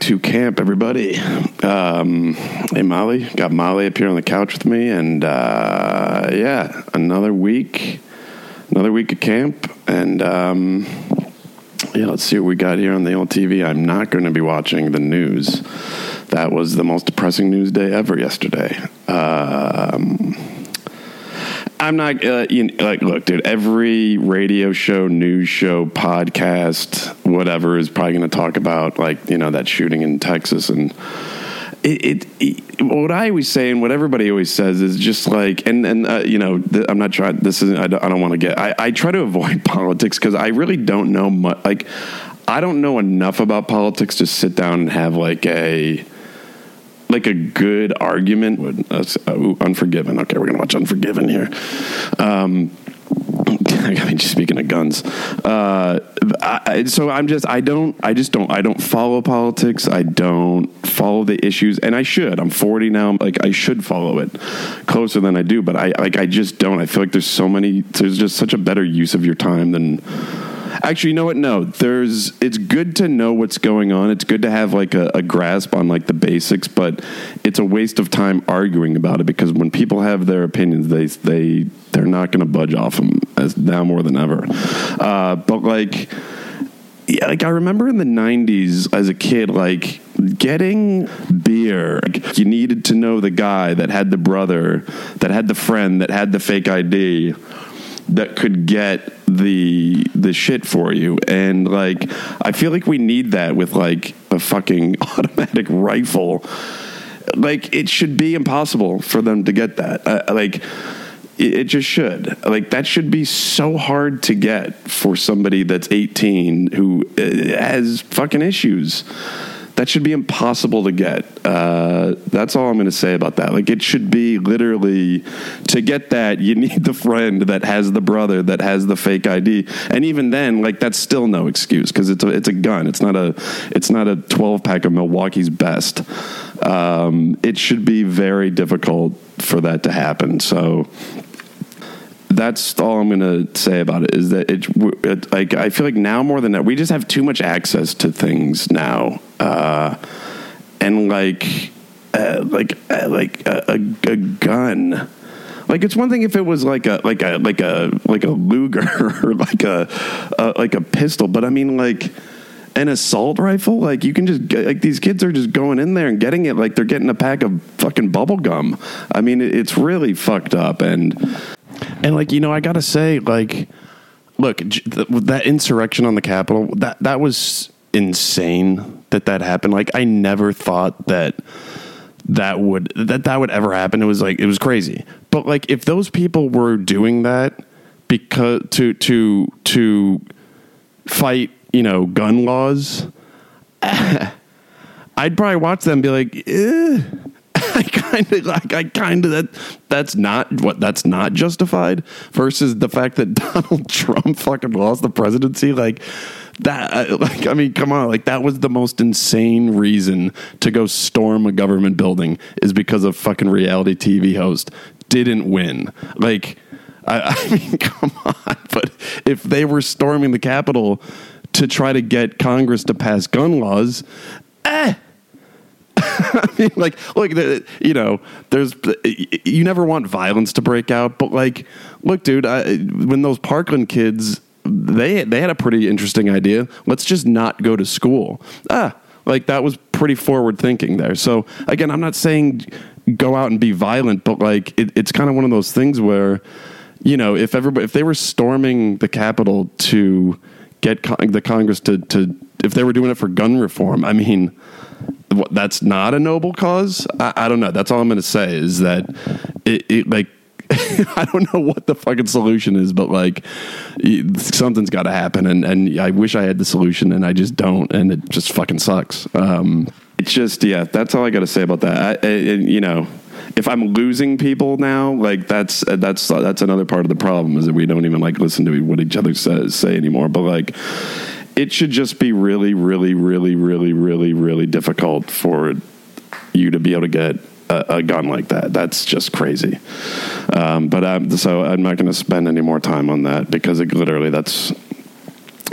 to camp, everybody. Um, hey, Molly. Got Molly up here on the couch with me, and uh, yeah, another week, another week of camp, and um, yeah, let's see what we got here on the old TV. I'm not going to be watching the news. That was the most depressing news day ever yesterday. Um, I'm not uh, you know, like look, dude. Every radio show, news show, podcast, whatever is probably going to talk about like you know that shooting in Texas and. It, it, it, what I always say and what everybody always says is just like and and uh, you know th- I'm not trying this is I don't, I don't want to get I, I try to avoid politics because I really don't know much like I don't know enough about politics to sit down and have like a like a good argument. Uh, Unforgiven. Okay, we're gonna watch Unforgiven here. Um, I mean, just speaking of guns. Uh, I, so I'm just, I don't, I just don't, I don't follow politics. I don't follow the issues, and I should. I'm 40 now. Like I should follow it closer than I do, but I like, I just don't. I feel like there's so many. There's just such a better use of your time than Actually, you know what? No, there's. It's good to know what's going on. It's good to have like a, a, grasp on like the basics, but it's a waste of time arguing about it because when people have their opinions, they they they're not going to budge off them as now more than ever. Uh, but like. Yeah, like I remember in the '90s as a kid, like getting beer. Like, you needed to know the guy that had the brother, that had the friend, that had the fake ID that could get the the shit for you. And like i feel like we need that with like a fucking automatic rifle. Like it should be impossible for them to get that. Uh, like it, it just should. Like that should be so hard to get for somebody that's 18 who uh, has fucking issues that should be impossible to get. Uh, that's all I'm going to say about that. Like, it should be literally to get that, you need the friend that has the brother that has the fake ID, and even then, like, that's still no excuse because it's a it's a gun. It's not a it's not a 12 pack of Milwaukee's best. Um, it should be very difficult for that to happen. So that's all I'm going to say about it is that it, it, like I feel like now more than that we just have too much access to things now, uh, and like uh, like uh, like a, a, a, gun. Like it's one thing if it was like a like a like a like a Luger or like a, a like a pistol, but I mean like an assault rifle like you can just get, like these kids are just going in there and getting it like they're getting a pack of fucking bubble gum i mean it's really fucked up and and like you know, I gotta say, like, look, that insurrection on the Capitol that that was insane that that happened. Like, I never thought that that would that that would ever happen. It was like it was crazy. But like, if those people were doing that because to to to fight, you know, gun laws. I'd probably watch them and be like, eh, I kind of like I kind of that that's not what that's not justified versus the fact that Donald Trump fucking lost the presidency like that like I mean come on like that was the most insane reason to go storm a government building is because a fucking reality TV host didn't win. Like I, I mean come on but if they were storming the Capitol to try to get Congress to pass gun laws eh I mean, like, look, you know, there's you never want violence to break out, but like, look, dude, I, when those Parkland kids, they they had a pretty interesting idea. Let's just not go to school. Ah, like that was pretty forward thinking there. So again, I'm not saying go out and be violent, but like, it, it's kind of one of those things where, you know, if everybody if they were storming the Capitol to get con- the Congress to to if they were doing it for gun reform, I mean that's not a noble cause. I, I don't know. That's all I'm going to say is that it, it like I don't know what the fucking solution is, but like something's got to happen, and and I wish I had the solution, and I just don't, and it just fucking sucks. Um, it's just yeah, that's all I got to say about that. I, I, you know, if I'm losing people now, like that's that's that's another part of the problem is that we don't even like listen to what each other says say anymore. But like it should just be really, really, really, really, really, really difficult for you to be able to get a, a gun like that. That's just crazy. Um, but um, so I'm not going to spend any more time on that because it, literally that's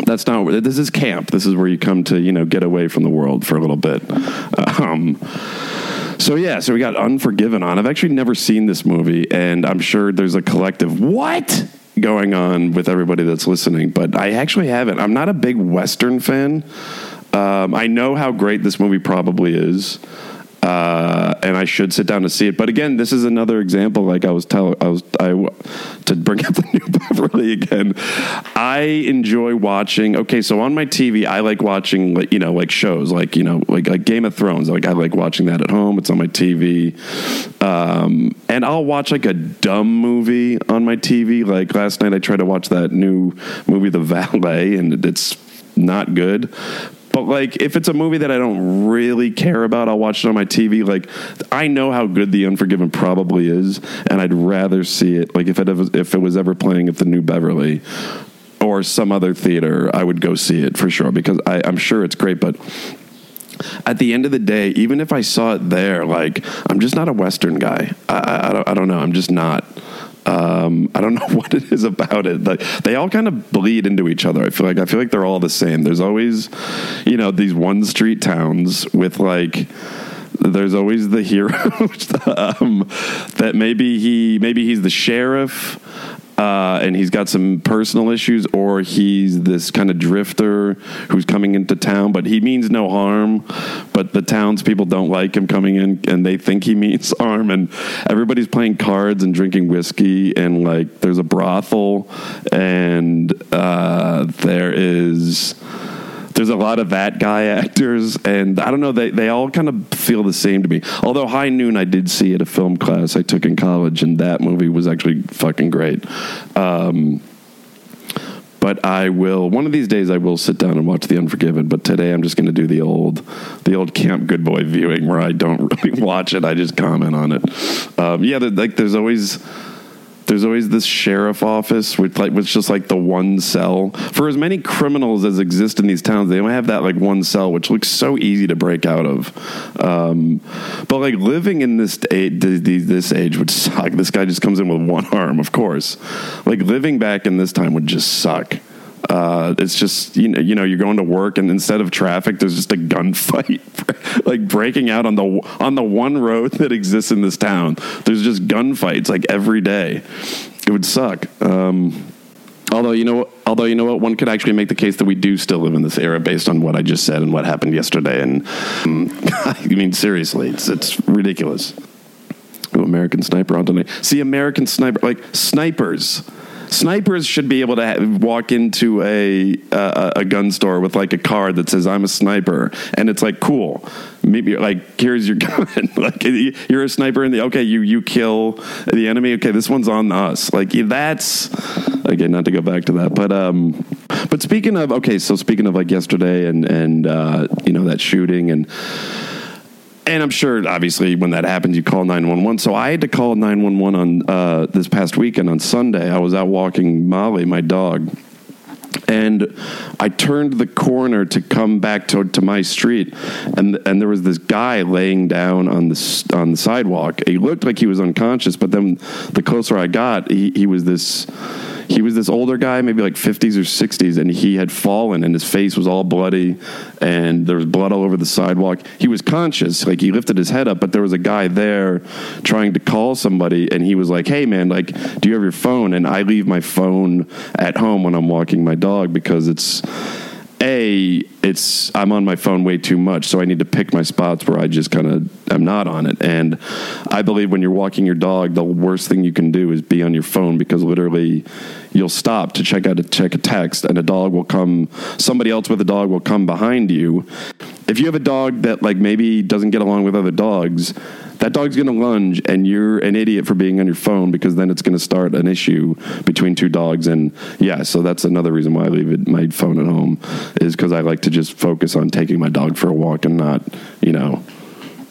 that's not. This is camp. This is where you come to, you know, get away from the world for a little bit. Um, so yeah, so we got Unforgiven on. I've actually never seen this movie, and I'm sure there's a collective what going on with everybody that's listening. But I actually haven't. I'm not a big Western fan. Um, I know how great this movie probably is. Uh, and I should sit down to see it. But again, this is another example. Like I was telling, I was I to bring up the new Beverly again. I enjoy watching. Okay, so on my TV, I like watching like you know like shows like you know like like Game of Thrones. Like I like watching that at home. It's on my TV, um, and I'll watch like a dumb movie on my TV. Like last night, I tried to watch that new movie, The Valet, and it's not good. But like, if it's a movie that I don't really care about, I'll watch it on my TV. Like, I know how good The Unforgiven probably is, and I'd rather see it. Like, if it if it was ever playing at the New Beverly or some other theater, I would go see it for sure because I, I'm sure it's great. But at the end of the day, even if I saw it there, like I'm just not a Western guy. I, I, I, don't, I don't know. I'm just not. Um, I don't know what it is about it. Like they all kind of bleed into each other. I feel like I feel like they're all the same. There's always, you know, these one street towns with like. There's always the hero um, that maybe he maybe he's the sheriff uh, and he's got some personal issues, or he's this kind of drifter who's coming into town, but he means no harm. But the townspeople don't like him coming in, and they think he means harm. And everybody's playing cards and drinking whiskey, and like there's a brothel, and uh, there is there's a lot of that guy actors, and I don't know. They they all kind of feel the same to me. Although High Noon, I did see at a film class I took in college, and that movie was actually fucking great. Um, but I will one of these days I will sit down and watch The Unforgiven. But today I'm just going to do the old the old Camp Good Boy viewing where I don't really watch it. I just comment on it. Um, yeah, like there's always there's always this sheriff office which like with just like the one cell. For as many criminals as exist in these towns they only have that like one cell which looks so easy to break out of. Um, but like living in this age this age would suck. This guy just comes in with one arm of course. Like living back in this time would just suck uh, it's just you know you know you're going to work and instead of traffic there's just a gunfight like breaking out on the on the one road that exists in this town. There's just gunfights like every day. It would suck. Um, although you know although you know what? One could actually make the case that we do still live in this era based on what I just said and what happened yesterday. And um, I mean seriously it's it's ridiculous. Ooh, American Sniper on tonight. See, American Sniper, like snipers. Snipers should be able to ha- walk into a, a a gun store with like a card that says "I'm a sniper," and it's like cool. Maybe like here's your gun. like you're a sniper the okay. You you kill the enemy. Okay, this one's on us. Like that's again not to go back to that, but um, but speaking of okay, so speaking of like yesterday and and uh, you know that shooting and and I'm sure, obviously, when that happens, you call 911. So I had to call 911 on uh, this past weekend on Sunday. I was out walking Molly, my dog, and I turned the corner to come back to, to my street, and and there was this guy laying down on the on the sidewalk. He looked like he was unconscious, but then the closer I got, he, he was this he was this older guy, maybe like 50s or 60s, and he had fallen, and his face was all bloody, and there was blood all over the sidewalk. He was conscious, like he lifted his head up, but there was a guy there trying to call somebody, and he was like, "Hey, man, like, do you have your phone?" And I leave my phone at home when I'm walking my dog because it's a it's i'm on my phone way too much so i need to pick my spots where i just kind of i'm not on it. And i believe when you're walking your dog the worst thing you can do is be on your phone because literally you'll stop to check out a check a text and a dog will come somebody else with a dog will come behind you if you have a dog that like maybe doesn't get along with other dogs that dog's going to lunge and you're an idiot for being on your phone because then it's going to start an issue between two dogs. And yeah so that's another reason why i leave it, my phone at home is because i like to just focus on taking my dog for a walk and not you know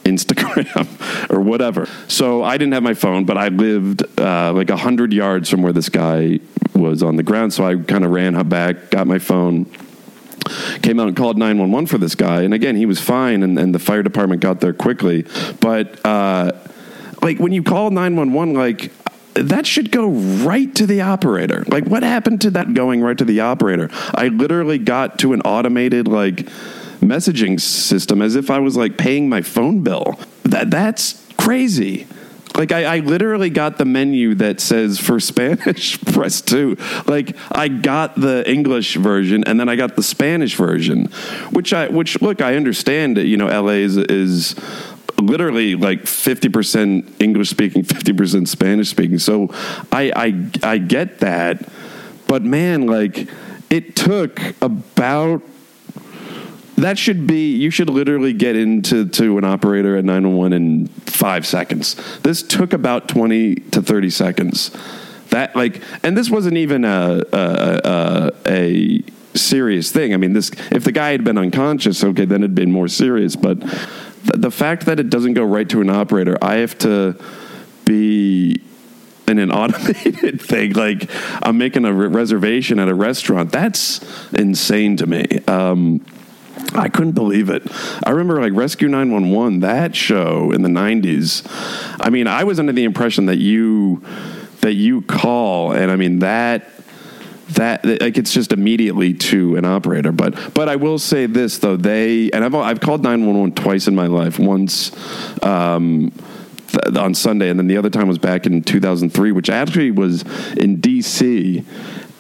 instagram or whatever. So i didn't have my phone but i lived uh, like 100 yards from where this guy was on the ground. So i kind of ran back got my phone came out and called 911 for this guy and again he was fine and, and the fire department got there quickly but uh, like when you call 911 like that should go right to the operator. Like, what happened to that going right to the operator? I literally got to an automated like messaging system as if I was like paying my phone bill. That that's crazy. Like I, I literally got the menu that says for Spanish press two. Like I got the English version and then I got the Spanish version, which I which look I understand. You know, LA is is literally like 50% English speaking, 50% Spanish speaking. So I, I, I get that. But man, like it took about that should be you should literally get into to an operator at 911 in 5 seconds. This took about 20 to 30 seconds. That like and this wasn't even a a, a, a serious thing. I mean, this if the guy had been unconscious, okay, then it'd been more serious, but the, the fact that it doesn't go right to an operator, I have to be in an automated thing. Like I'm making a re- reservation at a restaurant. That's insane to me. Um, I couldn't believe it. I remember like Rescue 911, that show in the 90s. I mean, I was under the impression that you that you call and I mean that that like it's just immediately to an operator but but I will say this though they and I've I've called 911 twice in my life once um, th- on Sunday and then the other time was back in 2003 which actually was in DC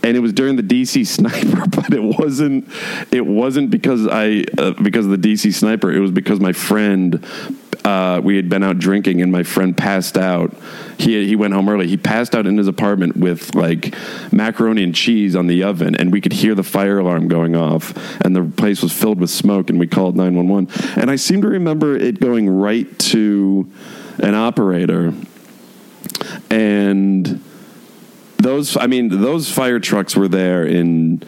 and it was during the DC sniper, but it wasn't. It wasn't because I uh, because of the DC sniper. It was because my friend. Uh, we had been out drinking, and my friend passed out. He he went home early. He passed out in his apartment with like macaroni and cheese on the oven, and we could hear the fire alarm going off, and the place was filled with smoke. And we called nine one one. And I seem to remember it going right to an operator, and those i mean those fire trucks were there in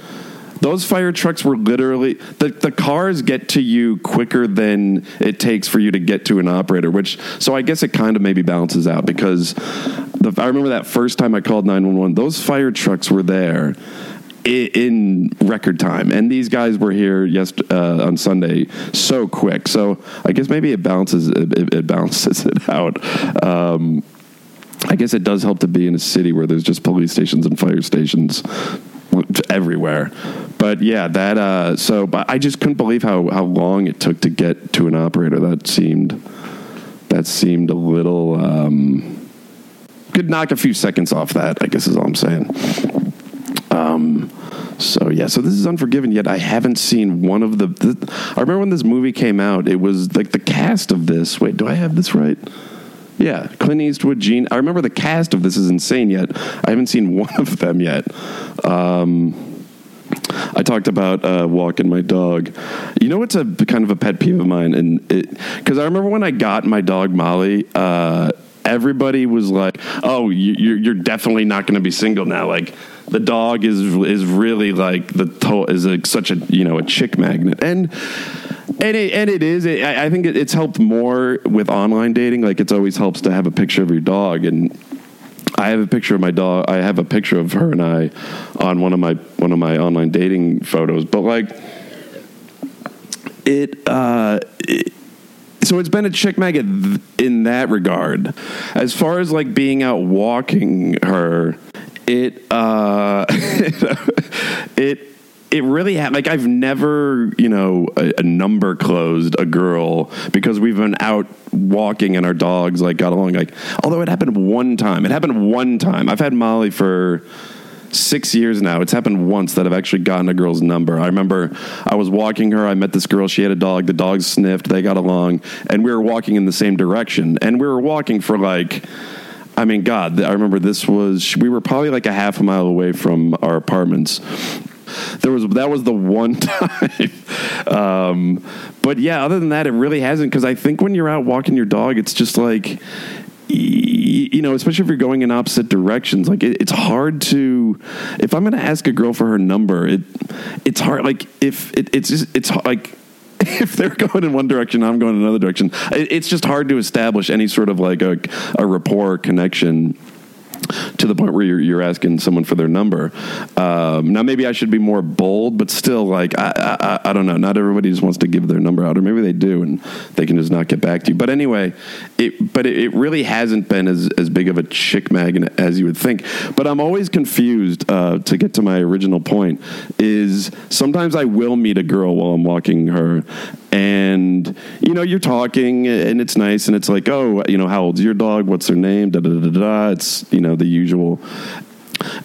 those fire trucks were literally the, the cars get to you quicker than it takes for you to get to an operator which so i guess it kind of maybe balances out because the, i remember that first time i called 911 those fire trucks were there in record time. And these guys were here yes uh, on sunday so quick. So i guess maybe it balances it, it balances it out. Um, I guess it does help to be in a city where there's just police stations and fire stations everywhere. But yeah, that uh, so but I just couldn't believe how how long it took to get to an operator. That seemed that seemed a little um, could knock a few seconds off that. I guess is all I'm saying. Um, so yeah, so this is Unforgiven. Yet I haven't seen one of the, the. I remember when this movie came out. It was like the cast of this. Wait, do I have this right? Yeah, Clint Eastwood, Gene. I remember the cast of this is insane. Yet I haven't seen one of them yet. Um, I talked about uh, walking my dog. You know, it's a kind of a pet peeve of mine, and because I remember when I got my dog Molly. Uh, everybody was like, "Oh, you, you're definitely not going to be single now." Like the dog is is really like the to- is a, such a you know a chick magnet, and and it, and it is. It, I think it's helped more with online dating. Like it's always helps to have a picture of your dog, and I have a picture of my dog. I have a picture of her and I on one of my one of my online dating photos. But like it, uh, it so it's been a chick magnet in that regard. As far as like being out walking her, it uh, it it really had like I've never you know a, a, number closed a girl because we've been out walking and our dogs like got along like although it happened one time. It happened one time. I've had Molly for six years now. It's happened once that I've actually gotten a girl's number. I remember I was walking her. I met this girl. She had a dog. The dog sniffed. They got along. And we were walking in the same direction. And we were walking for like I mean, God, I remember this was, we were probably like a half a mile away from our apartments there was that was the one time. um, but yeah, other than that, it really hasn't. Because I think when you're out walking your dog, it's just like you know, especially if you're going in opposite directions, like it, it's hard to. If I'm going to ask a girl for her number, it it's hard. Like if it, it's just it's like if they're going in one direction, I'm going in another direction. It, it's just hard to establish any sort of like a, a rapport connection to the point where you're, you're asking someone for their number. Um, now, maybe I should be more bold, but still, like, I, I, I don't know. Not everybody just wants to give their number out, or maybe they do and they can just not get back to you. But anyway, it, but it, it really hasn't been as, as big of a chick magnet as you would think. But I'm always confused, uh, to get to my original point, is sometimes I will meet a girl while I'm walking her and you know you're talking and it's nice and it's like oh you know how old's your dog what's their name da da da da it's you know the usual.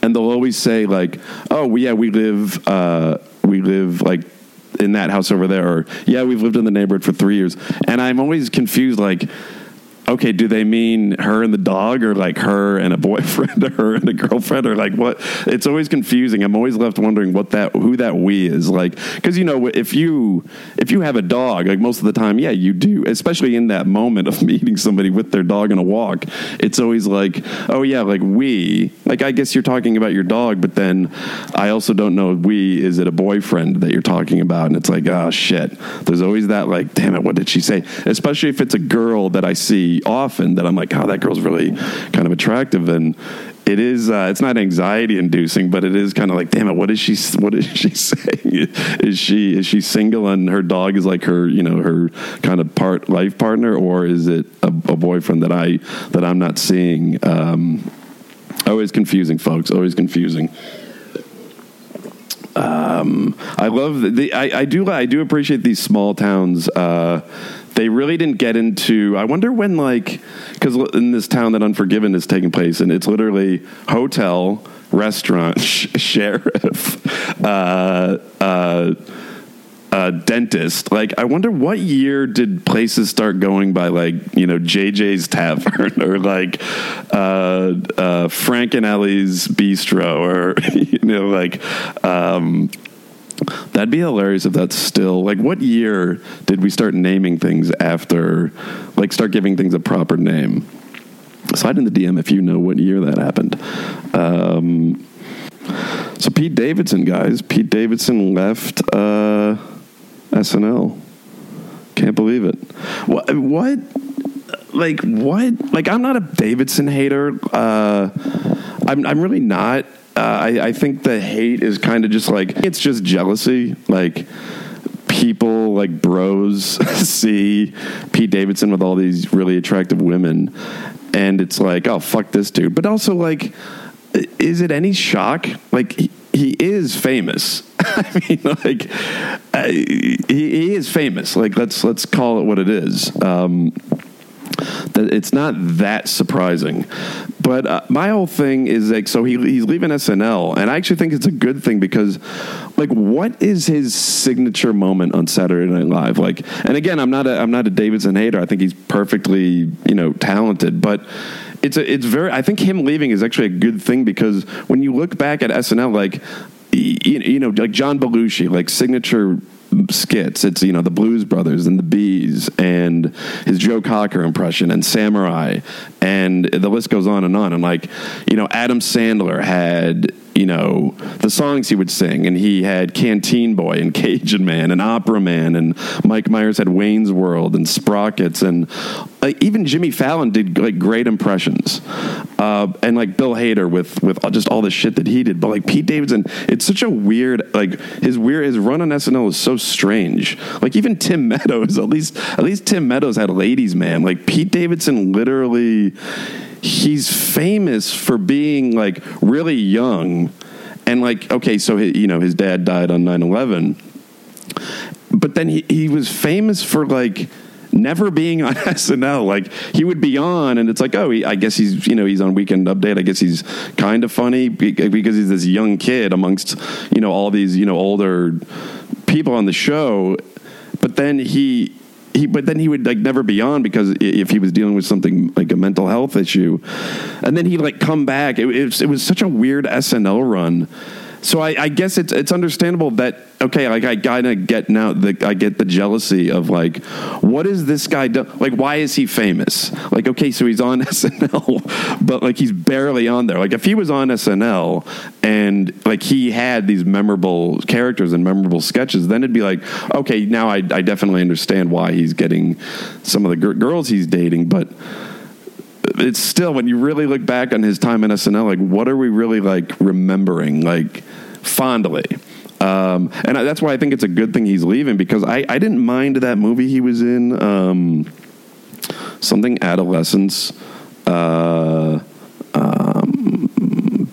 And they'll always say like oh yeah we live uh we live like in that house over there or yeah we've lived in the neighborhood for three years. And i'm always confused like okay, do they mean her and the dog or like her and a boyfriend or her and a girlfriend or like what? It's always confusing. I'm always left wondering what that, who that we is like. Cause you know, if you, if you have a dog, like most of the time, yeah, you do, especially in that moment of meeting somebody with their dog on a walk. It's always like, oh yeah, like we, like I guess you're talking about your dog, but then I also don't know we, is it a boyfriend that you're talking about? And it's like, oh shit. There's always that like, damn it, what did she say? Especially if it's a girl that I see often that I'm like, oh, that girl's really kind of attractive. And it is, uh, it's not anxiety inducing, but it is kind of like, damn it, what is she, what is she saying? Is she, is she single and her dog is like her, you know, her kind of part life partner, or is it a, a boyfriend that I, that I'm not seeing? Um, always confusing, folks. Always confusing. Um, I love the, I, I do, I do appreciate these small towns, uh, they really didn't get into. I wonder when, like, because in this town that Unforgiven is taking place, and it's literally hotel, restaurant, sh- sheriff, uh, uh, uh, dentist. Like, I wonder what year did places start going by like you know JJ's Tavern or like uh, uh, Frank and Ellie's Bistro or you know like. Um, That'd be hilarious if that's still like what year did we start naming things after like start giving things a proper name? Slide in the DM if you know what year that happened. Um, so Pete Davidson, guys, Pete Davidson left uh, SNL. Can't believe it. What? What? Like what? Like I'm not a Davidson hater. Uh, I'm. I'm really not. Uh, I, I think the hate is kind of just like it's just jealousy. Like people like bros see Pete Davidson with all these really attractive women, and it's like, oh fuck this dude. But also like, is it any shock? Like he, he is famous. I mean, like uh, he, he, is famous. Like let's let's call it what it is. Um, it's not that surprising. But uh, my whole thing is like, so he, he's leaving SNL, and I actually think it's a good thing because, like, what is his signature moment on Saturday Night Live? Like, and again, I'm not a I'm not a Davidson hater. I think he's perfectly you know talented, but it's a, it's very. I think him leaving is actually a good thing because when you look back at SNL, like you, you know, like John Belushi, like signature skits. It's you know the Blues Brothers and the Bees and his Joe Cocker impression and Samurai and the list goes on and on. And like you know Adam Sandler had you know the songs he would sing. And he had canteen boy and cajun man and opera man and mike myers had wayne's world and sprockets. And like even jimmy fallon did like great impressions. Uh, and like bill hader with with just all the shit that he did. But like pete davidson it's such a weird like his weird his run on snl is so strange. Like even tim meadows at least at least tim meadows had ladies man. Like pete davidson literally he's famous for being like really young and like okay so he, you know his dad died on 9-11 but then he, he was famous for like never being on SNL. Like he would be on, and it's like, oh, he, I guess he's you know he's on Weekend Update. I guess he's kind of funny because he's this young kid amongst you know all these you know older people on the show. But then he he but then he would like never be on because if he was dealing with something like a mental health issue. And then he'd like come back. It, it, was, it was such a weird snl run so I, I, guess it's it's understandable that okay, like I gotta get now the I get the jealousy of like, what is this guy do? Like, why is he famous? Like, okay, so he's on SNL, but like he's barely on there. Like, if he was on SNL and like he had these memorable characters and memorable sketches, then it'd be like, okay, now I I definitely understand why he's getting some of the girls he's dating, but it's still when you really look back on his time in SNL, like what are we really like remembering like fondly? Um, and that's why I think it's a good thing he's leaving because I, I didn't mind that movie he was in, um, something adolescence. Uh, um,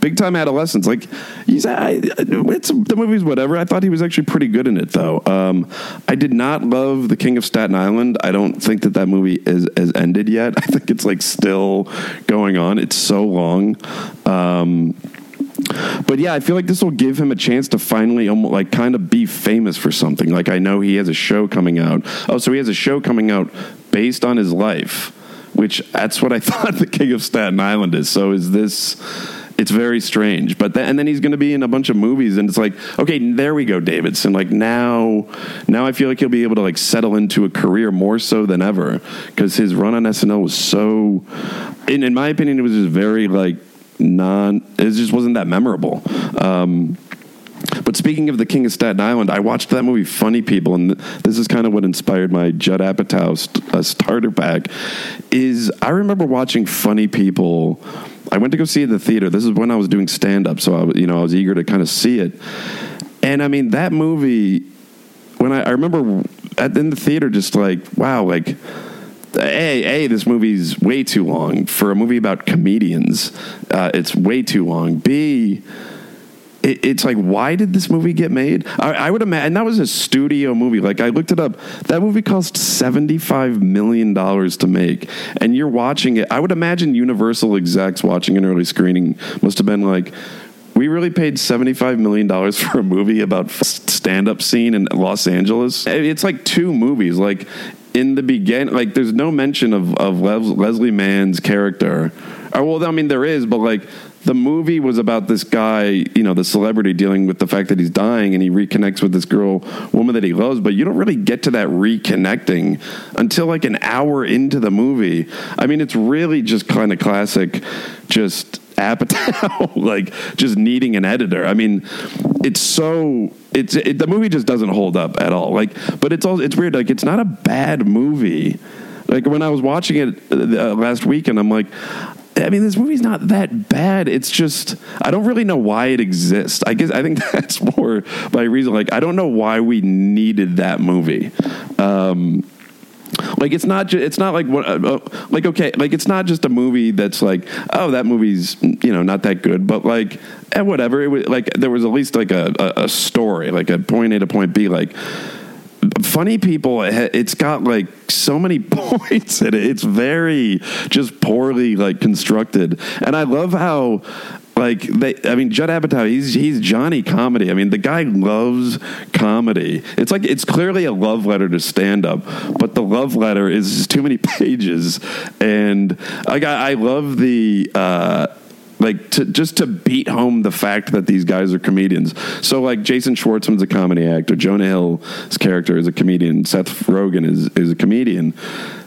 big time adolescence. Like he's, I, it's the movie's whatever. I thought he was actually pretty good in it though. Um, I did not love The King of Staten Island. I don't think that that movie is has ended yet. I think it's like still going on. It's so long. Um, but yeah, I feel like this will give him a chance to finally almost like kind of be famous for something. Like I know he has a show coming out. Oh, so he has a show coming out based on his life, which that's what I thought the King of Staten Island is. So is this it's very strange. But and then he's going to be in a bunch of movies, and it's like, okay, there we go, Davidson. Like now, now I feel like he'll be able to like settle into a career more so than ever because his run on SNL was so, in, in my opinion, it was just very like non. It just wasn't that memorable. Um, but speaking of the King of Staten Island, I watched that movie Funny People, and this is kind of what inspired my Judd Apatow st- uh, starter pack. Is I remember watching Funny People I went to go see it in the theater. This is when I was doing stand up, so I was, you know I was eager to kind of see it. And I mean that movie when I, I remember at, in the theater, just like wow, like a a this movie's way too long for a movie about comedians. Uh, it's way too long. B it, it's like, why did this movie get made? I, I would imagine that was a studio movie. Like I looked it up. That movie cost seventy five million dollars to make, and you're watching it. I would imagine Universal execs watching an early screening must have been like. We really paid $75 million for a movie about stand up scene in Los Angeles. Eh, it's like two movies. Like, in the beginning, like, there's no mention of, of Leslie Mann's character. Or, well, I mean, there is, but like, the movie was about this guy, you know, the celebrity dealing with the fact that he's dying and he reconnects with this girl, woman that he loves, but you don't really get to that reconnecting until like an hour into the movie. I mean, it's really just kind of classic, just Apatow, like just needing an editor. I mean, it's so it's it, the movie just doesn't hold up at all. Like, but it's all it's weird. Like, it's not a bad movie. Like when I was watching it uh, last week, and I'm like, I mean, this movie's not that bad. It's just I don't really know why it exists. I guess I think that's more by reason. Like I don't know why we needed that movie. Um, like it's not just, it's not like what uh, uh, like okay like it's not just a movie that's like oh that movie's you know not that good but like eh, whatever it was like there was at least like a, a, a story like a point A to point B like funny people it's got like so many points in it. It's very just poorly like constructed. And i love how like they i mean judd apatow he's he's johnny comedy. I mean the guy loves comedy. It's like it's clearly a love letter to stand up but the love letter is too many pages. And like i, I love the uh like to just to beat home the fact that these guys are comedians. So like Jason Schwartzman's a comedy actor, Jonah Hill's character is a comedian, Seth Rogen is is a comedian.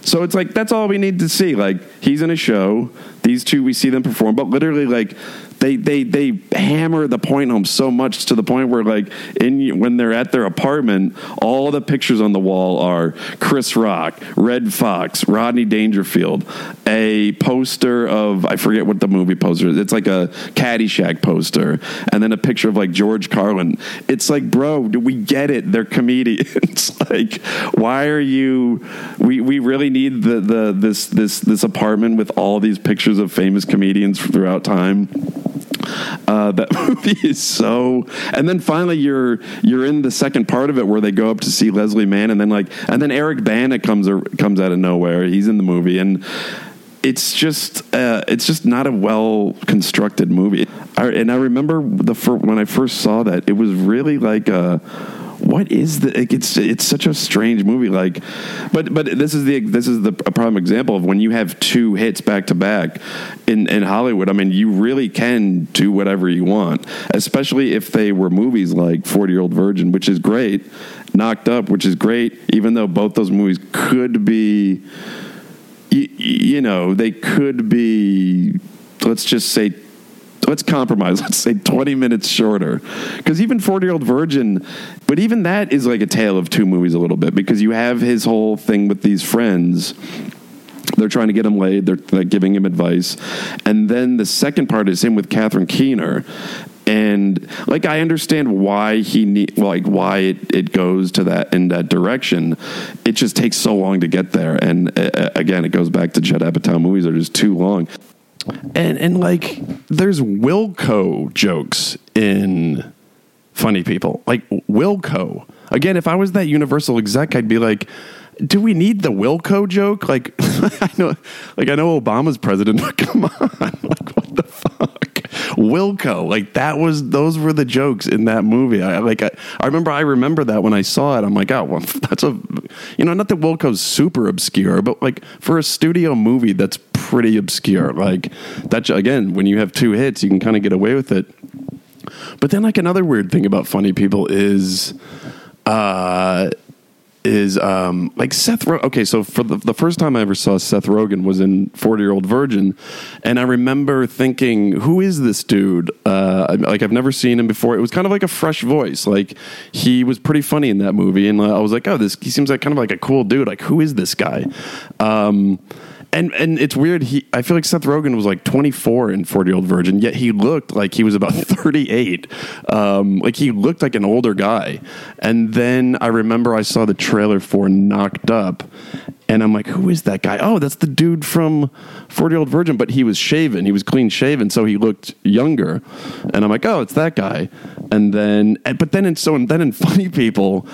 So it's like that's all we need to see. Like he's in a show, these two we see them perform, but literally like they they they hammer the point home so much to the point where like in when they're at their apartment, all the pictures on the wall are Chris Rock, Redd Foxx, Rodney Dangerfield, a poster of I forget what the movie poster is. It's like a Caddyshack poster, and then a picture of like George Carlin. It's like, bro, do we get it. They're comedians. like, why are you? We we really need the the this this this apartment with all these pictures of famous comedians throughout time. Uh, that movie is so. And then finally, you're you're in the second part of it where they go up to see Leslie Mann, and then like, and then Eric Bana comes or, comes out of nowhere. He's in the movie, and it's just uh, it's just not a well constructed movie. I, and I remember the fir- when I first saw that, it was really like a what is the it's it's such a strange movie like but but this is the this is the a prime example of when you have two hits back to back in in Hollywood. I mean you really can do whatever you want especially if they were movies like 40 year old virgin which is great knocked up which is great even though both those movies could be you, you know they could be let's just say let's compromise. Let's say 20 minutes shorter. Because even 40 year old virgin, but even that is like a tale of two movies a little bit because you have his whole thing with these friends they're trying to get him laid. They're like giving him advice, and then the second part is him with Catherine Keener, and like I understand why he need like why it, it goes to that in that direction. It just takes so long to get there, and uh, again, it goes back to Judd Apatow movies are just too long. And and like there's Wilco jokes in Funny People, like Wilco. Again, if I was that Universal exec, I'd be like do we need the Wilco joke? Like, I know, like I know Obama's president, but come on, like what the fuck? Wilco, like that was those were the jokes in that movie. I like I, I remember I remember that when I saw it. I'm like, oh well, that's a you know not that Wilco's super obscure, but like for a studio movie, that's pretty obscure. Like that again, when you have two hits, you can kind of get away with it. But then like another weird thing about funny people is. Uh, is um, like Seth. Ro- okay, so for the, the first time I ever saw Seth Rogen was in Forty Year Old Virgin, and I remember thinking, "Who is this dude?" Uh, like I've never seen him before. It was kind of like a fresh voice. Like he was pretty funny in that movie, and I was like, "Oh, this he seems like kind of like a cool dude. Like who is this guy?" Um, and and it's weird. He, I feel like Seth Rogen was like 24 in 40 Year Old Virgin, yet he looked like he was about 38. Um, like he looked like an older guy. And then I remember I saw the trailer for Knocked Up, and I'm like, who is that guy? Oh, that's the dude from 40 Year Old Virgin, but he was shaven. He was clean shaven, so he looked younger. And I'm like, oh, it's that guy. And then, but then in so and then in Funny People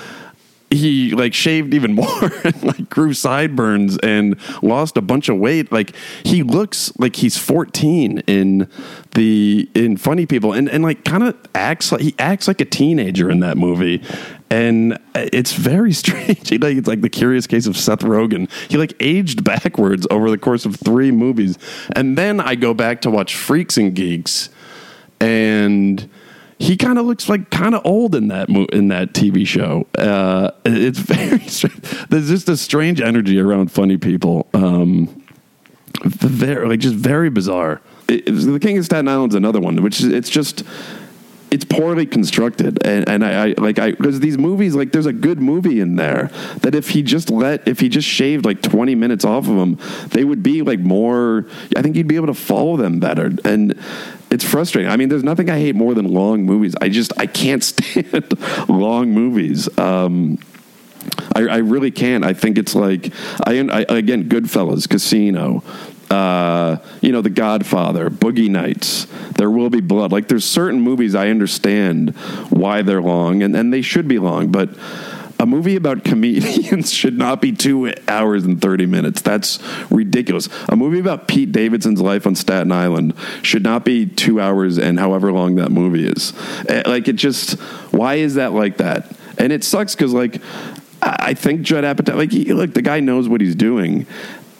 he like shaved even more and like grew sideburns and lost a bunch of weight. Like he looks like he's 14 in the in funny people and and like kind of acts like he acts like a teenager in that movie. And it's very strange. Like it's like the curious case of Seth Rogen. He like aged backwards over the course of 3 movies. And then I go back to watch Freaks and Geeks and he kind of looks like kind of old in that mo- in that TV show. Uh, it's very strange. there's just a strange energy around funny people. Um, very like just very bizarre. It, it, the King of Staten Island's another one, which is it's just it's poorly constructed. And, and I, I, like i because these movies like there's a good movie in there that if he just let if he just shaved like 20 minutes off of them they would be like more i think you'd be able to follow them better. And it's frustrating. I mean there's nothing i hate more than long movies. I just i can't stand long movies. Um I, I, really can't. I think it's like I, I again, Goodfellas, Casino, uh, you know, The Godfather, Boogie Nights, There Will Be Blood. Like, there's certain movies I understand why they're long, and, and they should be long, but a movie about comedians should not be two hours and 30 minutes. That's ridiculous. A movie about Pete Davidson's life on Staten Island should not be two hours and however long that movie is. Eh, like, it just, why is that like that? And it sucks because, like, I think Judd Apatow, like, he, look, the guy knows what he's doing.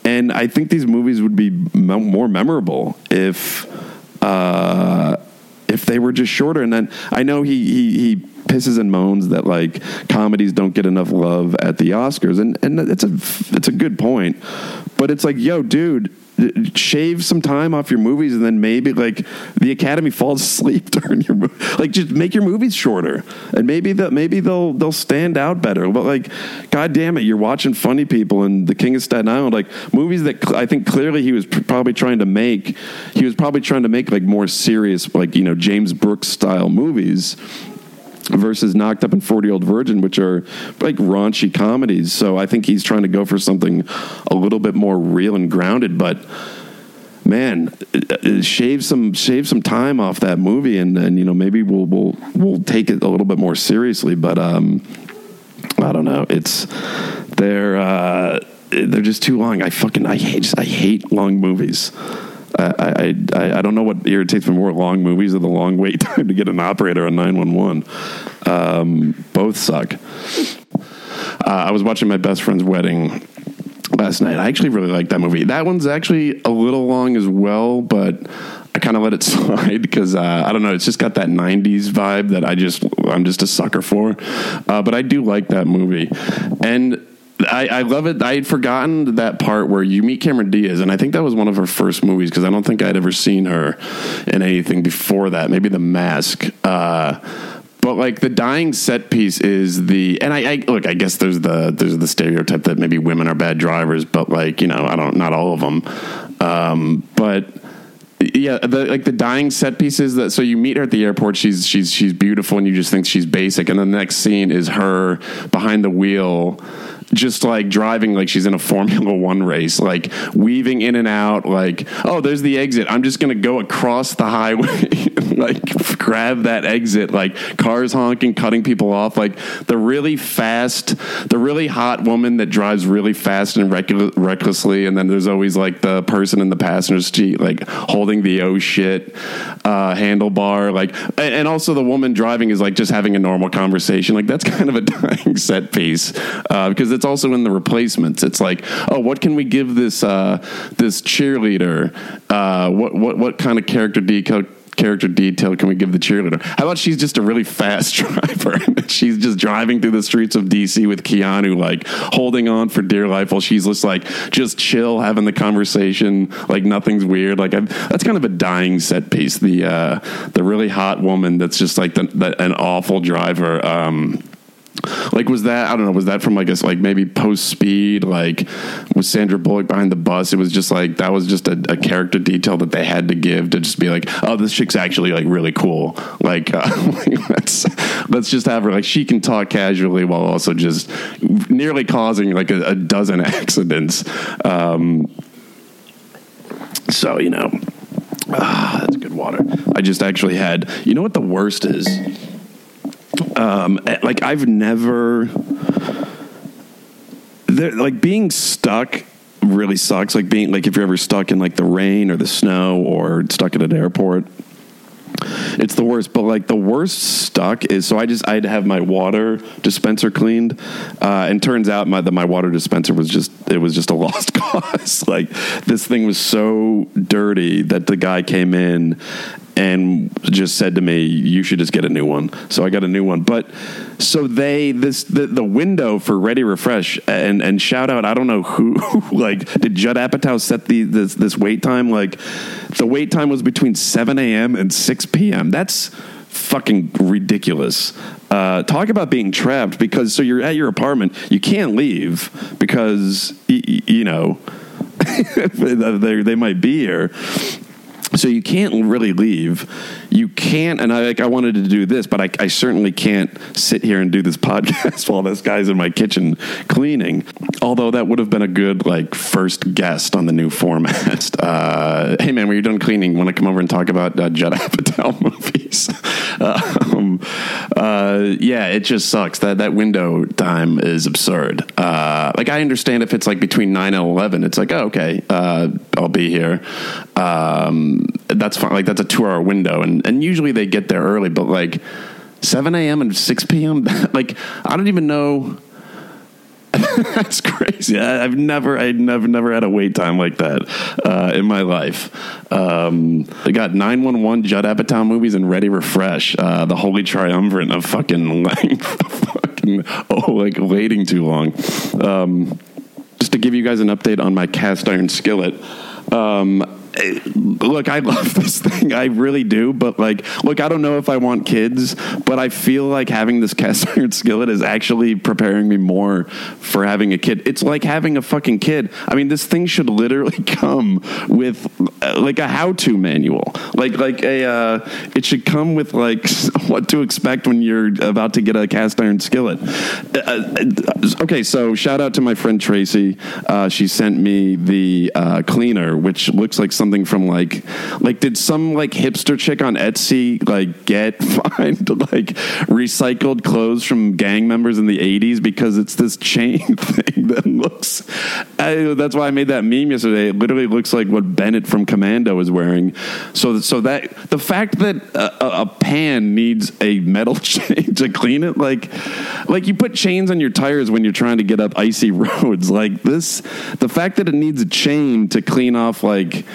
And I think these movies would be more memorable if uh, if they were just shorter. And then I know he, he he pisses and moans that like comedies don't get enough love at the Oscars, and and it's a it's a good point. But it's like, yo, dude, shave some time off your movies and then maybe like the academy falls asleep during your movie. like just make your movies shorter and maybe that maybe they'll they'll stand out better but like god damn it you're watching funny people and the king of staten island like movies that cl- i think clearly he was pr- probably trying to make he was probably trying to make like more serious like you know james brooks style movies versus Knocked Up and 40 Year Old Virgin, which are like raunchy comedies. So I think he's trying to go for something a little bit more real and grounded. But man, shave some shave some time off that movie, and, and you know maybe we'll we'll we'll take it a little bit more seriously. But um, I don't know. It's they're uh, they're just too long. I fucking I hate just, I hate long movies. I, I, I don't know what irritates me more: long movies or the long wait time to get an operator on nine one one. Um, both suck. Uh, I was watching my best friend's wedding last night. I actually really like that movie. That one's actually a little long as well, but I kind of let it slide because uh, I don't know. It's just got that '90s vibe that I just I'm just a sucker for. Uh, but I do like that movie, and I, I, love it. I had forgotten that part where you meet Cameron Diaz, and I think that was one of her first movies because I don't think I'd ever seen her in anything before that. Maybe The Mask. Uh, but like the dying set piece is the and I, I look I guess there's the there's the stereotype that maybe women are bad drivers but like you know I don't not all of them um, but yeah the like the dying set pieces that so you meet her at the airport she's she's she's beautiful and you just think she's basic and the next scene is her behind the wheel just like driving like she's in a Formula One race, like weaving in and out, like, oh, there's the exit. I'm just going to go across the highway, like grab that exit, like cars honking, cutting people off, like the really fast, the really hot woman that drives really fast and reck- recklessly. And then there's always like the person in the passenger seat, like holding the oh shit uh, handlebar, like, and, and also the woman driving is like just having a normal conversation. Like that's kind of a dying set piece uh, because it's also in the replacements. It's like, oh, what can we give this uh, this cheerleader? Uh, what what what kind of character? Character detail can we give the cheerleader? How about she's just a really fast driver? she's just driving through the streets of DC with Keanu, like holding on for dear life while she's just like just chill, having the conversation, like nothing's weird. Like I've, that's kind of a dying set piece. The uh, the really hot woman that's just like the, the, an awful driver. Um, like was that I don't know was that from like a like maybe post speed like was Sandra Bullock behind the bus? It was just like that was just a, a, character detail that they had to give to just be like oh this chick's actually like really cool. Like, uh, let's let's just have her like she can talk casually while also just nearly causing like a, a dozen accidents. Um, so you know ah, that's good water. I just actually had you know what the worst is um, eh, like I've never, like being stuck really sucks. Like being like if you're ever stuck in like the rain or the snow or stuck at an airport. It's the worst, but like the worst stuck is so I just I had to have my water dispenser cleaned, uh, and turns out my the, my water dispenser was just it was just a lost cause. like this thing was so dirty that the guy came in and just said to me, "You should just get a new one." So I got a new one. But so they this the, the window for Ready Refresh and and shout out. I don't know who like did Judd Apatow set the this this wait time? Like the wait time was between seven a.m. and six p.m. That's fucking ridiculous. Uh, talk about being trapped because so you're at your apartment, you can't leave because y- y- you know they they might be here so you can't really leave you can't and i like i wanted to do this but I, I, certainly can't sit here and do this podcast while this guy's in my kitchen cleaning. Although that would have been a good like first guest on the new format. Uh, hey man when you're done cleaning want to come over and talk about uh, judd apatow movies? Um, uh, yeah it just sucks. That that window time is absurd. Uh, like i understand if it's like between 9 and 11 it's like oh, okay uh, i'll be here. Um, that's fine. Like that's a two hour window, and and usually they get there early, but like seven a.m. and six p.m. like I don't even know. that's crazy. I, have never, I never, never had a wait time like that uh, in my life. Um, they got nine one one Judd Apatow movies and Ready Refresh, uh, the holy triumvirate of fucking length, fucking oh, like waiting too long. Um, just to give you guys an update on my cast iron skillet. Um, look, I love this thing. I really do. But like, look, I don't know if I want kids, but I feel like having this cast iron skillet is actually preparing me more for having a kid. It's like having a fucking kid. I mean, this thing should literally come with uh, like a how-to manual. Like like a uh, it should come with like what to expect when you're about to get a cast iron skillet. Uh, uh okay, so shout out to my friend Tracy. Uh, she sent me the cleaner, which looks like something from like like did some like hipster chick on Etsy like get find like recycled clothes from gang members in the 80s because it's this chain thing that looks I, that's why I made that meme yesterday. It literally looks like what Bennett from Commando is wearing. So so that the fact that a, a pan needs a metal chain to clean it like like you put chains on your tires when you're trying to get up icy roads. Like this the fact that it needs a chain to clean off like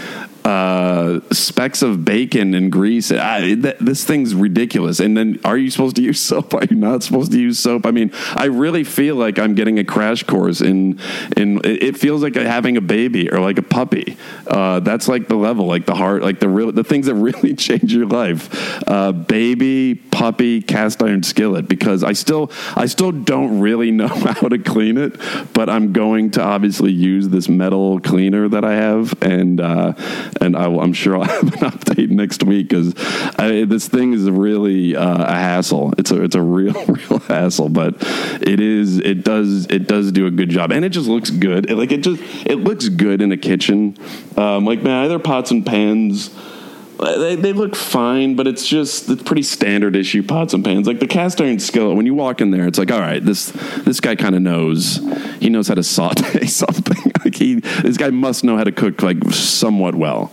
uh, specks of bacon and grease. I, th- this thing's ridiculous. And then, are you supposed to use soap? Are you not supposed to use soap? I mean, I really feel like I'm getting a crash course in in. It feels like having a baby or like a puppy. Uh, that's like the level, like the heart, like the real the things that really change your life. Uh, baby, puppy, cast iron skillet. Because I still I still don't really know how to clean it, but I'm going to obviously use this metal cleaner that I have and. Uh, and I, am sure I'll have an update next week because this thing is really uh, a hassle. It's a it's a real real hassle, but it is it does it does do a good job, and it just looks good. It, like it just it looks good in a kitchen. Um, like man, either pots and pans. They, they look fine, but it's just it's pretty standard issue pots and pans. Like the cast iron skillet, when you walk in there, it's like, all right, this this guy kind of knows. He knows how to saute something. like he, this guy must know how to cook like somewhat well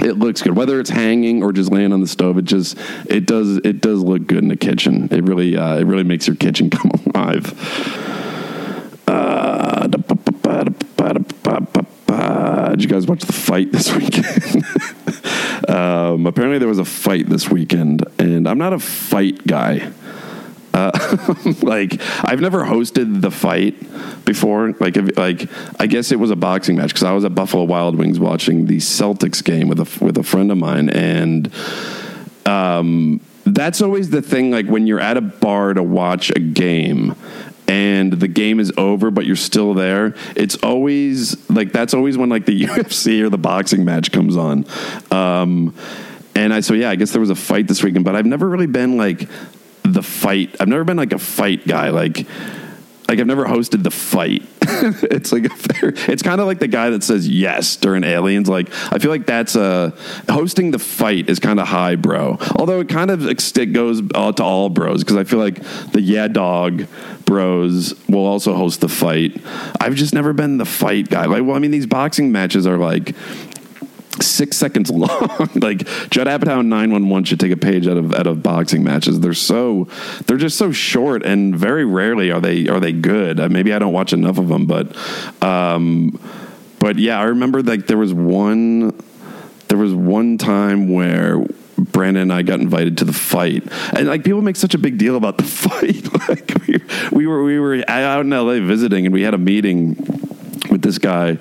it looks good whether it's hanging or just laying on the stove it just it does it does look good in the kitchen it really uh, it really makes your kitchen come alive uh, did you guys watch the fight this weekend um, apparently there was a fight this weekend and i'm not a fight guy uh, like I've never hosted the fight before. Like, if, like I guess it was a boxing match because I was at Buffalo Wild Wings watching the Celtics game with a with a friend of mine, and um, that's always the thing. Like when you're at a bar to watch a game. And the game is over, but you're still there. It's always like that's always when like the UFC or the boxing match comes on. Um, and I so yeah, I guess there was a fight this weekend, but I've never really been like the fight. I've never been like a fight guy. Like, like I've never hosted the fight. it's like it's kind of like the guy that says yes during aliens. Like I feel like that's a hosting the fight is kind of high, bro. Although it kind of it goes uh, to all bros because I feel like the yeah dog bros will also host the fight. I've just never been the fight guy. Like, well, I mean, these boxing matches are like six seconds long. like Judd Apatow 911 should take a page out of out of boxing matches. They're so they're just so short, and very rarely are they are they good. Uh, maybe I don't watch enough of them, but um, but yeah, I remember like there was one there was one time where Brandon and I got invited to the fight, and like people make such a big deal about the fight. like we, we were we were out in LA visiting, and we had a meeting this guy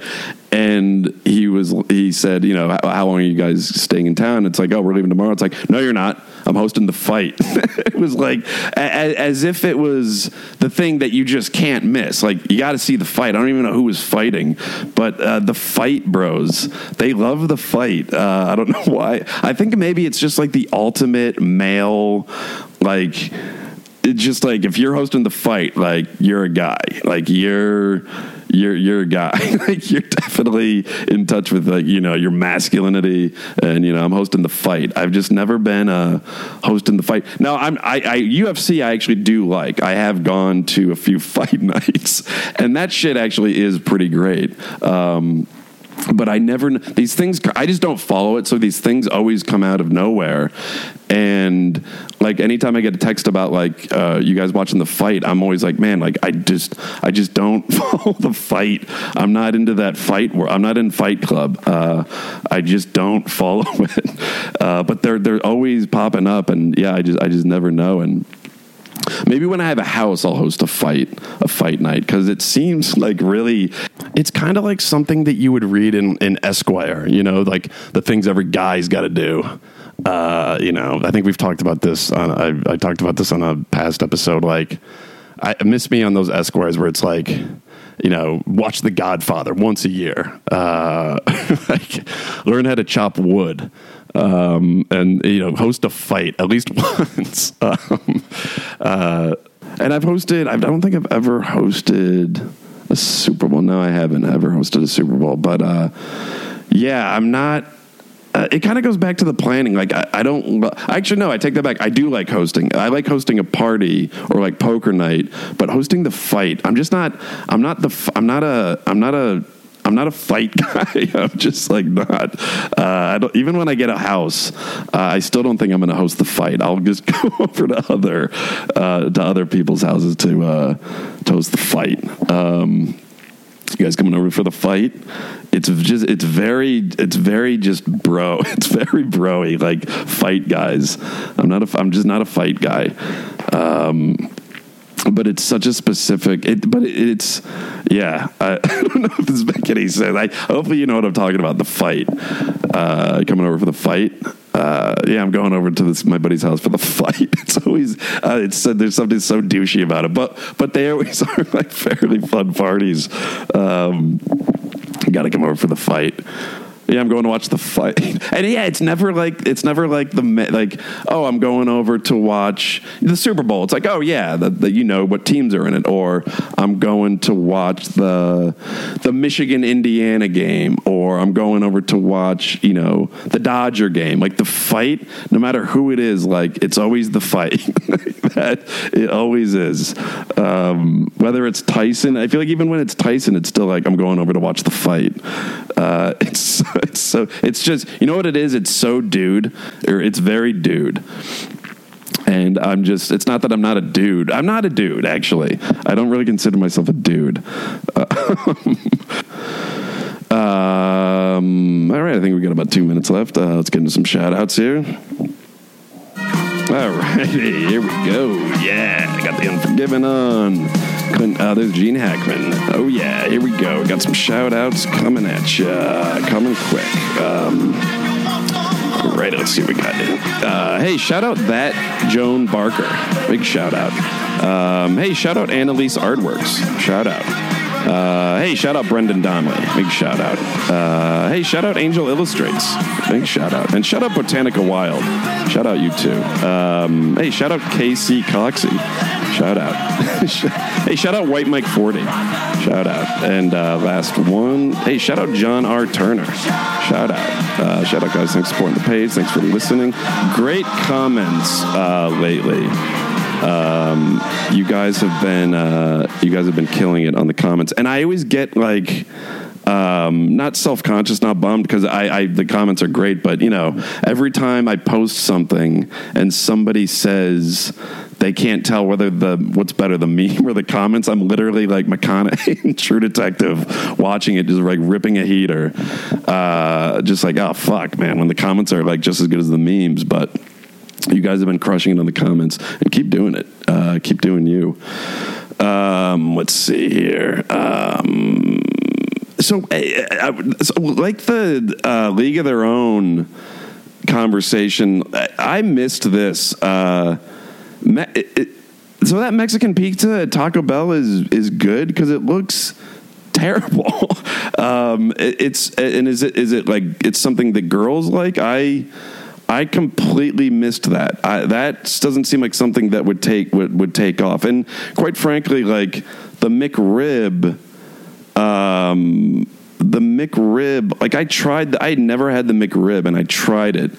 and he was he said you know how, long are you guys staying in town? It's like oh we're leaving tomorrow. It's like no you're not. I'm hosting the fight. It was like as, as, if it was the thing that you just can't miss. Like you got to see the fight. I don't even know who was fighting but uh, the fight bros they love the fight. Uh, i don't know why. I think maybe it's just like the ultimate male like it's just like if you're hosting the fight like you're a guy. Like you're you're you're a guy. like you're definitely in touch with like you know your masculinity, and you know I'm hosting the fight. I've just never been uh, hosting the fight. Now I'm I, I UFC I actually do like. I have gone to a few fight nights, and that shit actually is pretty great. Um, but I never these things I just don't follow it so these things always come out of nowhere. And like anytime I get a text about like uh, you guys watching the fight I'm always like man like I just I just don't follow the fight. I'm not into that fight where I'm not in fight club. Uh, I just don't follow it. Uh, but they're they're always popping up and yeah I just I just never know and Maybe when I have a house, I'll host a fight, a fight night, because it seems like really, it's kind of like something that you would read in, in Esquire, you know, like the things every guy's got to do. Uh, you know, I think we've talked about this on, I, I talked about this on a past episode. Like, I miss me on those Esquires where it's like, you know, watch The Godfather once a year, uh, like learn how to chop wood um, and you know host a fight at least once. um, uh, and I've hosted. I don't think I've ever hosted a Super Bowl. No, I haven't ever hosted a Super Bowl. But uh, yeah, I'm not. Uh, it kind of goes back to the planning. Like I, I, don't actually no, I take that back. I do like hosting. I like hosting a party or like poker night, but hosting the fight, I'm just not. I'm not the. I'm not a. I'm not a I'm not a fight guy. I'm just like not. Uh, I don't, even when I get a house, uh, I still don't think I'm going to host the fight. I'll just go over to other uh, to other people's houses to uh, to host the fight. Um, You guys coming over for the fight? It's just it's very it's very just bro. It's very broy like fight guys. I'm not a I'm just not a fight guy. Um, but it's such a specific it, but it, it's yeah I, I, don't know if this makes any sense. I, hopefully you know what i'm talking about the fight. Uh, coming over for the fight. Uh, yeah i'm going over to this my buddy's house for the fight. It's always uh, it's there's something so douchey about it but but they always are like fairly fun parties. Um, gotta come over for the fight yeah, I'm going to watch the fight, and yeah, it's never like it's never like the like oh, I'm going over to watch the Super Bowl. It's like oh yeah, that you know what teams are in it, or I'm going to watch the the Michigan Indiana game, or I'm going over to watch you know the Dodger game. Like the fight, no matter who it is, like it's always the fight. that it always is. Um, whether it's Tyson, I feel like even when it's Tyson, it's still like I'm going over to watch the fight. Uh, it's it's so it's just you know what it is. It's so dude, or it's very dude. And I'm just, it's not that I'm not a dude. I'm not a dude, actually. I don't really consider myself a dude. Uh, um, all right, I think we got about two minutes left. Uh, let's get into some shout outs here. All righty, here we go. Yeah, I got the Unforgiven on. Uh, there's Gene Hackman. Oh, yeah, here we go. Got some shout outs coming at you. Coming quick. Um, right, let's see what we got. Uh, hey, shout out that Joan Barker. Big shout out. Um, hey, shout out Annalise Artworks. Shout out. Uh, hey, shout out Brendan Donnelly. Big shout out. Uh, hey, shout out Angel Illustrates. Big shout out. And shout out Botanica Wild. Shout out you too. Um, hey, shout out KC Coxey. Shout out. hey, shout out White Mike 40. Shout out. And uh, last one. Hey, shout out John R. Turner. Shout out. Uh, shout out, guys. Thanks for supporting the page. Thanks for listening. Great comments uh, lately. Um, you guys have been uh, you guys have been killing it on the comments, and I always get like um, not self conscious, not bummed because I, I, the comments are great, but you know every time I post something and somebody says they can't tell whether the what's better the meme or the comments, I'm literally like McConaughey in True Detective watching it, just like ripping a heater, uh, just like oh fuck man, when the comments are like just as good as the memes, but you guys have been crushing it on the comments and keep doing it. Uh, keep doing you. Um, let's see here. Um, so, uh, so, like the uh, League of Their Own conversation, I, I missed this. Uh, me- it, it, so that Mexican pizza at Taco Bell is is good because it looks terrible. um, it, it's and is it is it like it's something that girls like? I I completely missed that. I, that doesn't seem like something that would take would, would take off. And quite frankly, like the McRib, um, the McRib, like I tried. I never had the McRib, and I tried it.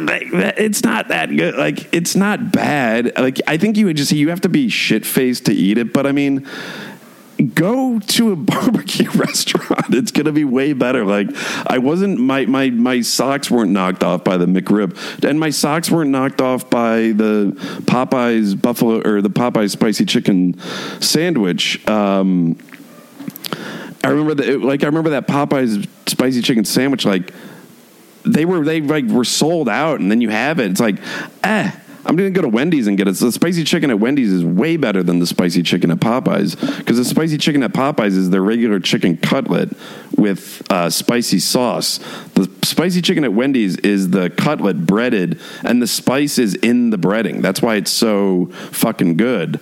It's not that good. Like it's not bad. Like I think you would just you have to be shit faced to eat it. But I mean go to a barbecue restaurant. It's to be way better. Like I wasn't my my my socks weren't knocked off by the McRib, and my socks weren't knocked off by the Popeyes buffalo or the Popeyes spicy chicken sandwich. Um, I remember that. Like I remember that Popeyes spicy chicken sandwich. Like they were they like were sold out, and then you have it. It's like eh I'm to go to Wendy's and get it. So the spicy chicken at Wendy's is way better than the spicy chicken at Popeyes because the spicy chicken at Popeyes is their regular chicken cutlet with uh, spicy sauce. The spicy chicken at Wendy's is the cutlet breaded and the spice is in the breading. That's why it's so fucking good.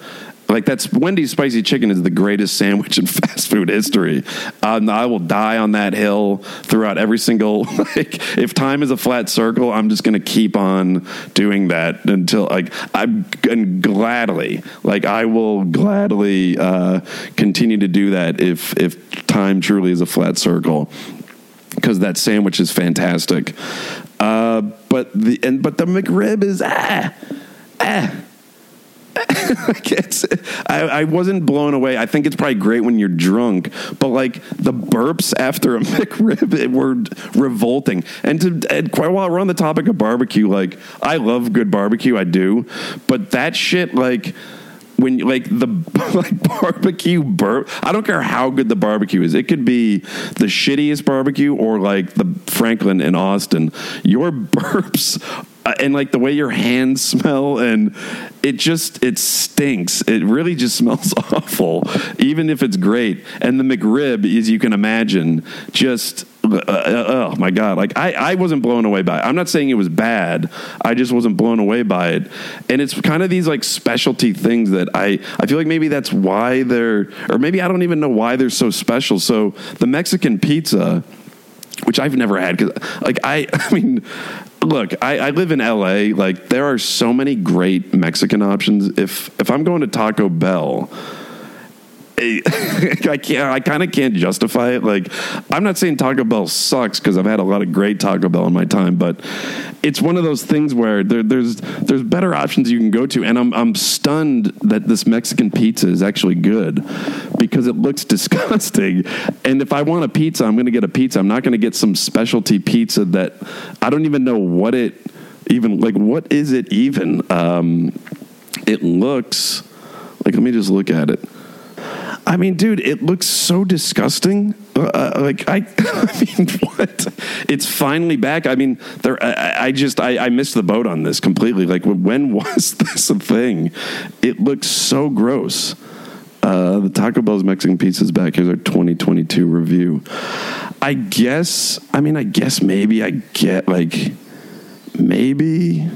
Like that's Wendy's spicy chicken is the greatest sandwich in fast food history. Um, I will die on that hill throughout every single. Like, if time is a flat circle, I'm just going to keep on doing that until like I'm and gladly, like I will gladly uh, continue to do that if if time truly is a flat circle because that sandwich is fantastic. Uh, but the and but the McRib is ah ah I, I, wasn't blown away. I think it's probably great when you're drunk, but like the burps after a McRib were revolting. And to and quite while we're on the topic of barbecue, like I love good barbecue, I do, but that shit like when like the like barbecue burp i don't care how good the barbecue is. It could be the shittiest barbecue or like the franklin in austin. Your burps uh, and like the way your hands smell and it just it stinks. It really just smells awful even if it's great. And the mcrib as you can imagine just uh, uh, oh my god. Like I, I wasn't blown away by it. I'm not saying it was bad. I just wasn't blown away by it. And it's kind of these like specialty things that i i feel like maybe that's why they're or maybe i don't even know why they're so special. So the mexican pizza which I've never had because, like, I, I mean, look, I, I, live in LA. Like, there are so many great Mexican options. If if I'm going to Taco Bell, I can't. I kind of can't justify it. Like, I'm not saying Taco Bell sucks because I've had a lot of great Taco Bell in my time, but it's one of those things where there, there's there's better options you can go to, and I'm I'm stunned that this Mexican pizza is actually good because it looks disgusting. And if I want a pizza, I'm going to get a pizza. I'm not going to get some specialty pizza that I don't even know what it even like. What is it even? Um, it looks like. Let me just look at it. I mean, dude, it looks so disgusting. Uh, uh like I, I mean, what? It's finally back. I mean, there. I, I just I, I, missed the boat on this completely. Like, when was this a thing? It looks so gross. Uh, the Taco Bell's Mexican pizza is back. Here's our 2022 review. I guess. I mean, I guess maybe I get like maybe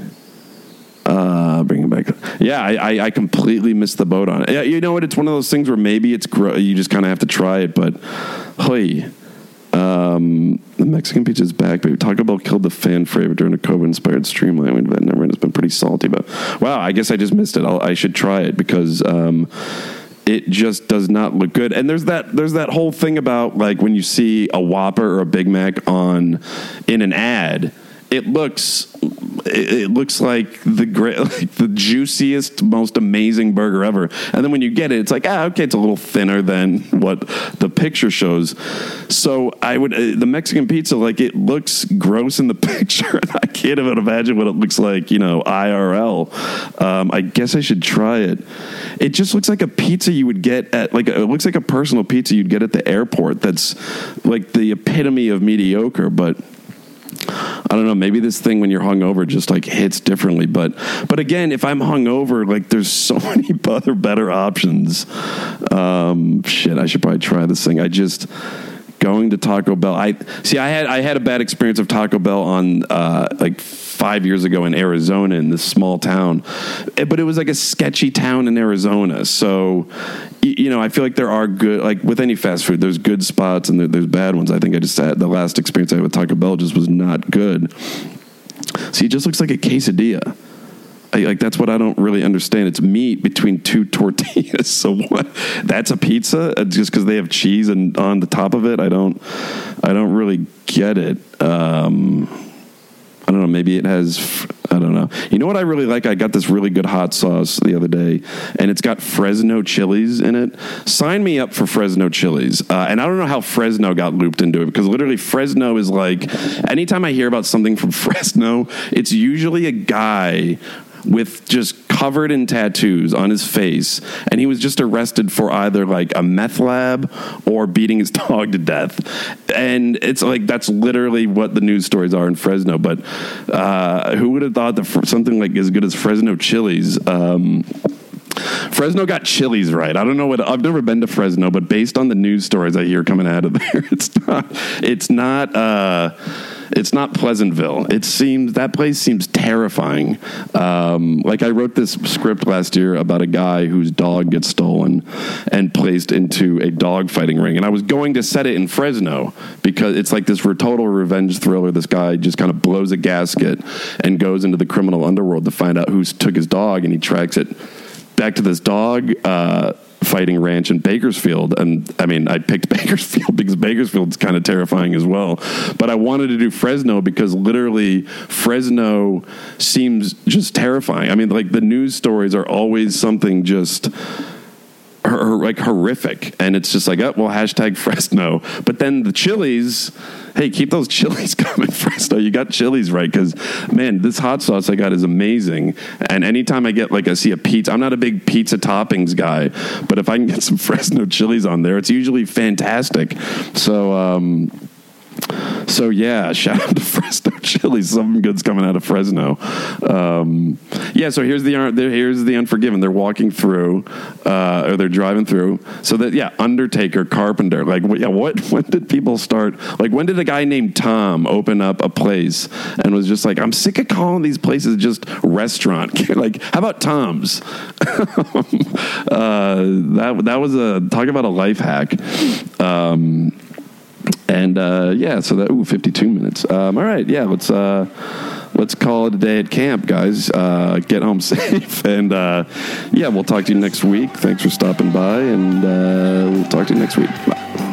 uh, bring it back. Yeah, I, I, I, completely missed the boat on it. Yeah, you know what? It's one of those things where maybe it's you just kind of have to try it. But, hey, um, the Mexican pizza is back, but Taco Bell killed the fan favorite during a COVID-inspired streamline event. Never it's been pretty salty, but wow, I guess I just missed it. I'll, i should try it because. Um, it just does not look good. And there's that there's that whole thing about like when you see a Whopper or a Big Mac on in an ad, it looks it, looks like the great, like the juiciest, most amazing burger ever. And then when you get it, it's like, ah, okay, it's a little thinner than what the picture shows. So I would uh, the Mexican pizza, like it looks gross in the picture. I can't even imagine what it looks like, you know, IRL. Um, I guess I should try it. It just looks like a pizza you would get at like it looks like a personal pizza you'd get at the airport. That's like the epitome of mediocre, but I don't know. Maybe this thing when you're hungover just like hits differently. But but again, if I'm hungover, like there's so many other better options. Um, shit, I should probably try this thing. I just going to Taco Bell. I see. I had I had a bad experience of Taco Bell on uh, like five years ago in Arizona in this small town, eh, but it was like a sketchy town in Arizona. So, you know, I feel like there are good like with any fast food, there's good spots and there's bad ones. I think I just had the last experience I had with Taco Bell just was not good. See, it just looks like a quesadilla. I, like that's what I don't really understand. It's meat between two tortillas. So what? That's a pizza uh, just because they have cheese and on the top of it. I don't. I don't really get it. Um, I don't know. Maybe it has. I don't know. You know what I really like? I got this really good hot sauce the other day, and it's got Fresno chilies in it. Sign me up for Fresno chilies. Uh, and I don't know how Fresno got looped into it because literally Fresno is like anytime I hear about something from Fresno, it's usually a guy with just covered in tattoos on his face, and he was just arrested for either like a meth lab or beating his dog to death. And it's like that's literally what the news stories are in Fresno. But uh, who would have thought that something like as good as Fresno Chilies? Um, Fresno got chilies right. I don't know what I've never been to Fresno, but based on the news stories I hear coming out of there, it's not. It's not. Uh, it's not Pleasantville. It seems that place seems terrifying. Um, like I wrote this script last year about a guy whose dog gets stolen and placed into a dog fighting ring, and I was going to set it in Fresno because it's like this total revenge thriller. This guy just kind of blows a gasket and goes into the criminal underworld to find out who took his dog, and he tracks it back to this dog. Uh, fighting ranch in Bakersfield. And I mean, I picked Bakersfield because Bakersfield's kind of terrifying as well. But I wanted to do Fresno because literally Fresno seems just terrifying. I mean, like the news stories are always something just like horrific, and it's just like, oh well, hashtag Fresno. But then the chilies, hey, keep those chilies coming, Fresno. You got chilies right because man, this hot sauce I got is amazing. And anytime I get like I see a pizza, I'm not a big pizza toppings guy, but if I can get some Fresno chilies on there, it's usually fantastic. So. um so yeah, shout out to Fresno Chili. Something good's coming out of Fresno. Um, yeah, so here's the here's the Unforgiven. They're walking through, uh, or they're driving through. So that yeah, Undertaker, Carpenter. Like yeah, what? When did people start? Like when did a guy named Tom open up a place and was just like, I'm sick of calling these places just restaurant. like how about Tom's? uh, that that was a talk about a life hack. Um, and uh, yeah, so that ooh, 52 minutes. Um, all right, yeah, let's uh, let's call it a day at camp, guys. Uh, get home safe, and uh, yeah, we'll talk to you next week. Thanks for stopping by, and uh, we'll talk to you next week. Bye.